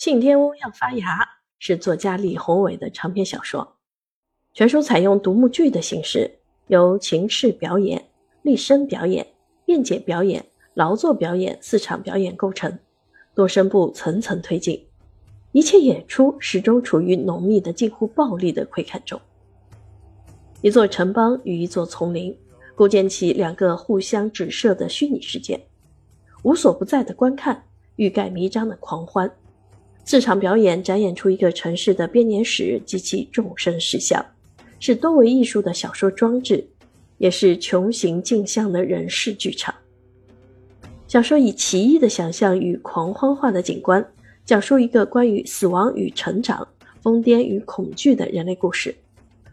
信天翁要发芽是作家李宏伟的长篇小说，全书采用独幕剧的形式，由情事表演、立身表演、辩解表演、劳作表演四场表演构成，多声部层层推进，一切演出始终处于浓密的近乎暴力的窥看中。一座城邦与一座丛林，构建起两个互相指涉的虚拟世界，无所不在的观看，欲盖弥彰的狂欢。四场表演展演出一个城市的编年史及其众生事相，是多维艺术的小说装置，也是穷形镜像的人世剧场。小说以奇异的想象与狂欢化的景观，讲述一个关于死亡与成长、疯癫与恐惧的人类故事，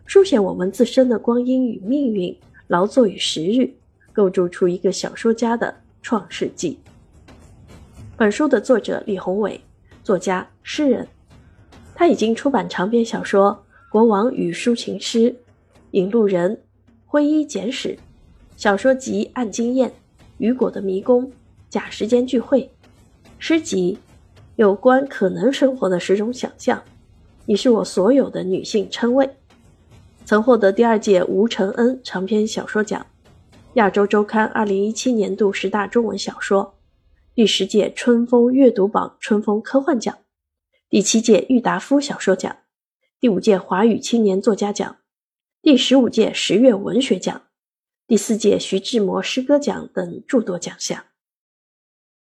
书写我们自身的光阴与命运、劳作与时日，构筑出一个小说家的创世纪。本书的作者李宏伟。作家、诗人，他已经出版长篇小说《国王与抒情诗》《引路人》《灰衣简史》小说集《暗经验》《雨果的迷宫》《假时间聚会》诗集有关可能生活的十种想象。你是我所有的女性称谓，曾获得第二届吴承恩长篇小说奖、亚洲周刊二零一七年度十大中文小说。第十届春风阅读榜春风科幻奖，第七届郁达夫小说奖，第五届华语青年作家奖，第十五届十月文学奖，第四届徐志摩诗歌奖等诸多奖项。